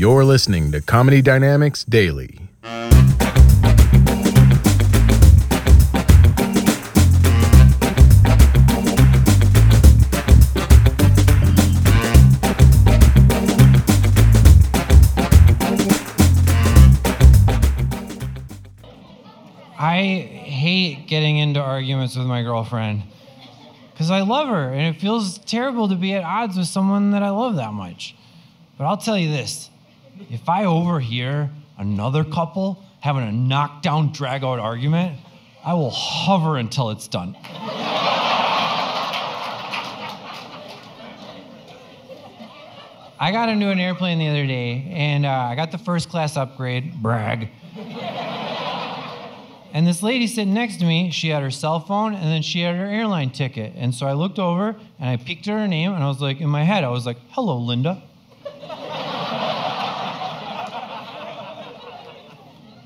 You're listening to Comedy Dynamics Daily. I hate getting into arguments with my girlfriend because I love her and it feels terrible to be at odds with someone that I love that much. But I'll tell you this if I overhear another couple having a knockdown, drag out argument, I will hover until it's done. I got into an airplane the other day and uh, I got the first class upgrade, brag. And this lady sitting next to me, she had her cell phone and then she had her airline ticket. And so I looked over and I peeked at her name and I was like, in my head, I was like, hello, Linda.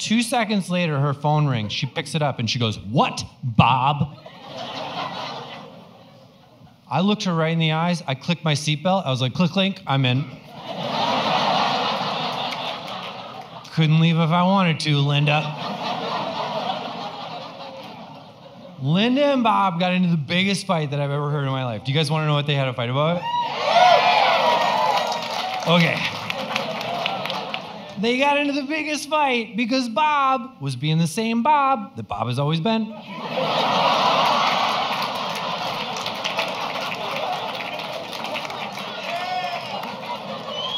Two seconds later, her phone rings. She picks it up and she goes, What, Bob? I looked her right in the eyes. I clicked my seatbelt. I was like, Click, link, I'm in. Couldn't leave if I wanted to, Linda. Linda and Bob got into the biggest fight that I've ever heard in my life. Do you guys want to know what they had a fight about? Okay. They got into the biggest fight because Bob was being the same Bob that Bob has always been.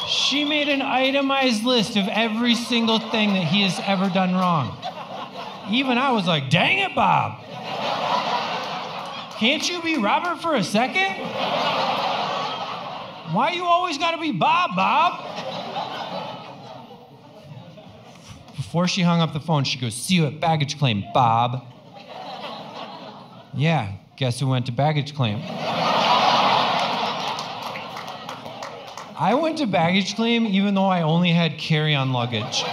She made an itemized list of every single thing that he has ever done wrong. Even I was like, dang it, Bob. Can't you be Robert for a second? Why you always gotta be Bob, Bob? Before she hung up the phone, she goes, See you at baggage claim, Bob. Yeah, guess who went to baggage claim? I went to baggage claim even though I only had carry on luggage.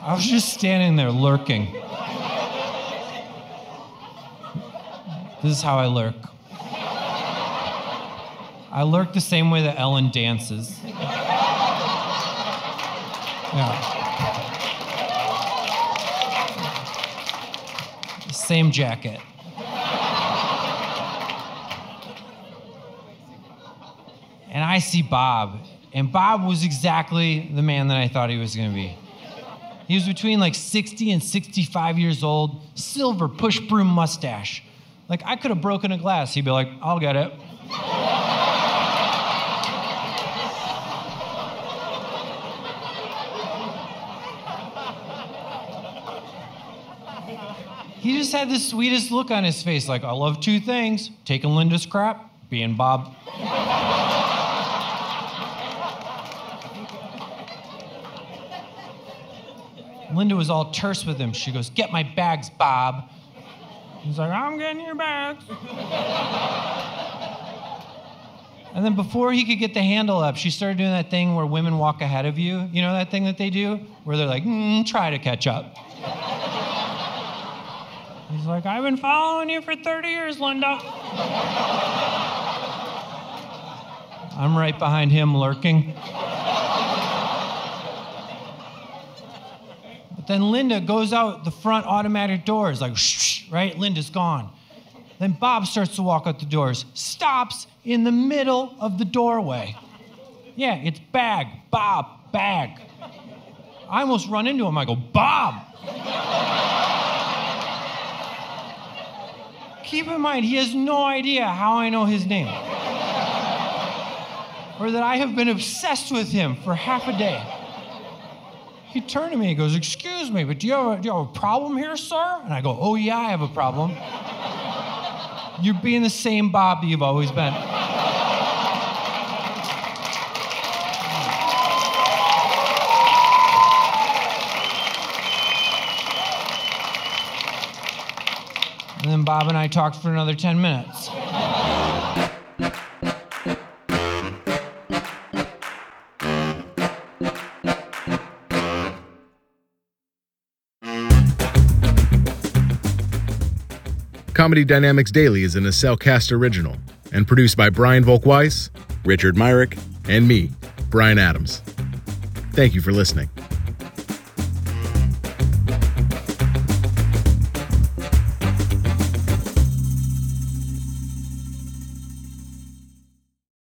I was just standing there lurking. This is how I lurk. I lurk the same way that Ellen dances. Yeah. Same jacket. And I see Bob, and Bob was exactly the man that I thought he was going to be. He was between like 60 and 65 years old, silver push broom mustache. Like I could have broken a glass. He'd be like, I'll get it. He just had the sweetest look on his face, like, I love two things taking Linda's crap, being Bob. Linda was all terse with him. She goes, Get my bags, Bob. He's like, I'm getting your bags. and then before he could get the handle up, she started doing that thing where women walk ahead of you. You know that thing that they do? Where they're like, mm, try to catch up. He's like, I've been following you for 30 years, Linda. I'm right behind him, lurking. But then Linda goes out the front automatic doors, like, shh, right? Linda's gone. Then Bob starts to walk out the doors, stops in the middle of the doorway. Yeah, it's bag, Bob, bag. I almost run into him. I go, Bob! Keep in mind, he has no idea how I know his name. or that I have been obsessed with him for half a day. He turned to me and goes, Excuse me, but do you, have a, do you have a problem here, sir? And I go, Oh, yeah, I have a problem. You're being the same Bob that you've always been. And then Bob and I talked for another 10 minutes. Comedy Dynamics Daily is an Accelcast original and produced by Brian Volkweiss, Richard Myrick, and me, Brian Adams. Thank you for listening.